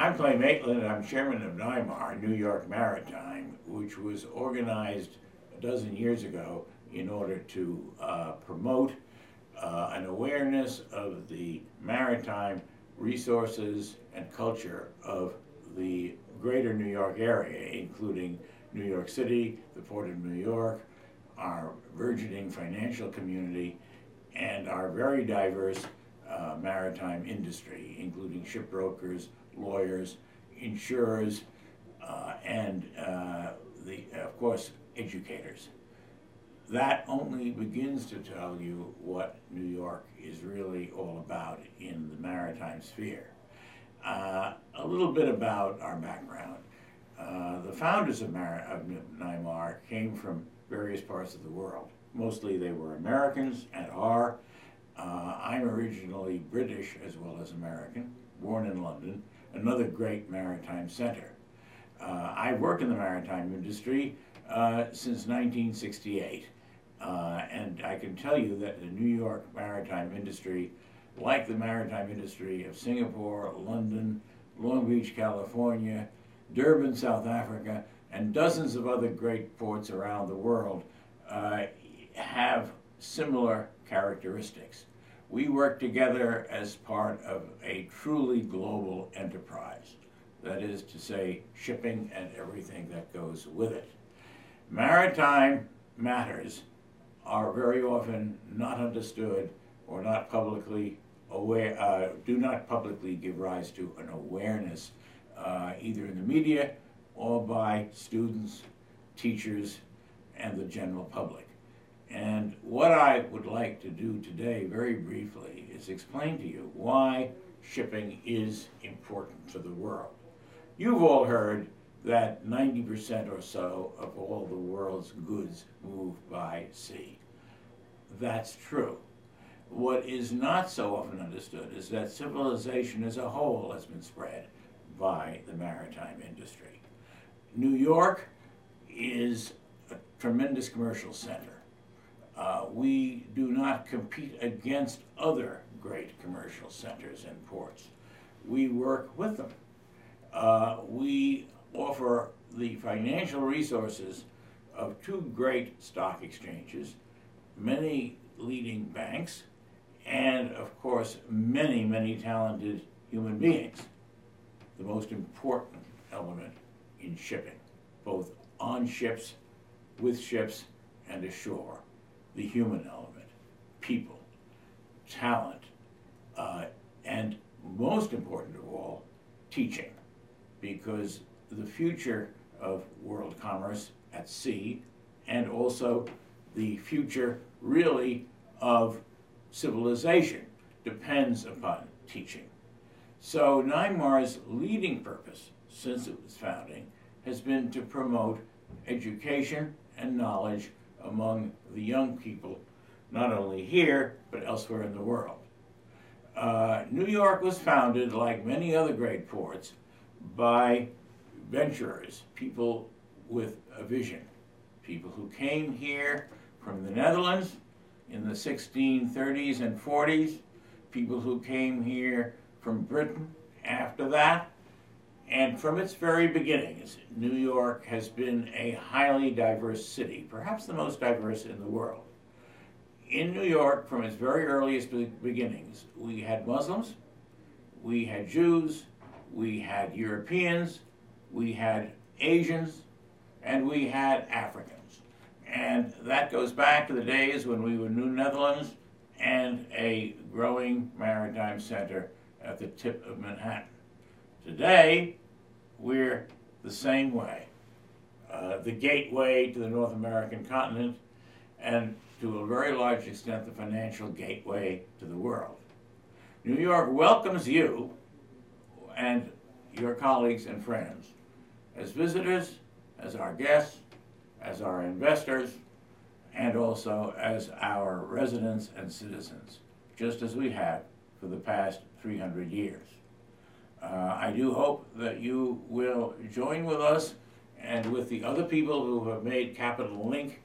I'm Clay Maitland, and I'm chairman of NYMAR, New York Maritime, which was organized a dozen years ago in order to uh, promote uh, an awareness of the maritime resources and culture of the greater New York area, including New York City, the Port of New York, our burgeoning financial community, and our very diverse uh, maritime industry, including shipbrokers, lawyers, insurers, uh, and uh, the, of course, educators. That only begins to tell you what New York is really all about in the maritime sphere. Uh, a little bit about our background. Uh, the founders of, Mar of came from various parts of the world. Mostly they were Americans and are. Uh, I'm originally British as well as American, born in London, another great maritime center. Uh, I've worked in the maritime industry uh, since 1968, uh, and I can tell you that the New York maritime industry, like the maritime industry of Singapore, London, Long Beach, California, Durban, South Africa, and dozens of other great ports around the world uh, have similar characteristics. We work together as part of a truly global enterprise. That is to say, shipping and everything that goes with it. Maritime matters are very often not understood or not publicly aware, uh, do not publicly give rise to an awareness uh, either in the media or by students, teachers, and the general public. I would like to do today, very briefly, is explain to you why shipping is important to the world. You've all heard that 90% or so of all the world's goods move by sea. That's true. What is not so often understood is that civilization as a whole has been spread by the maritime industry. New York is a tremendous commercial center. Uh, we do not compete against other great commercial centers and ports. We work with them. Uh, we offer the financial resources of two great stock exchanges, many leading banks, and of course, many, many talented human beings. The most important element in shipping, both on ships, with ships, and ashore the human element, people, talent, uh, and most important of all, teaching. Because the future of world commerce at sea and also the future really of civilization depends upon teaching. So NYMAR's leading purpose since its founding has been to promote education and knowledge among the young people, not only here, but elsewhere in the world. Uh, New York was founded, like many other great ports, by venturers, people with a vision, people who came here from the Netherlands in the 1630s and 40s, people who came here from Britain after that, and from its very beginnings, New York has been a highly diverse city, perhaps the most diverse in the world. In New York, from its very earliest beginnings, we had Muslims, we had Jews, we had Europeans, we had Asians, and we had Africans. And that goes back to the days when we were New Netherlands and a growing maritime center at the tip of Manhattan. Today, we're the same way. Uh, the gateway to the North American continent, and to a very large extent, the financial gateway to the world. New York welcomes you and your colleagues and friends as visitors, as our guests, as our investors, and also as our residents and citizens, just as we have for the past 300 years. Uh, I do hope that you will join with us and with the other people who have made Capital Link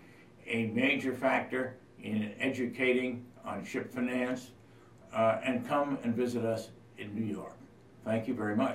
a major factor in educating on ship finance uh, and come and visit us in New York. Thank you very much.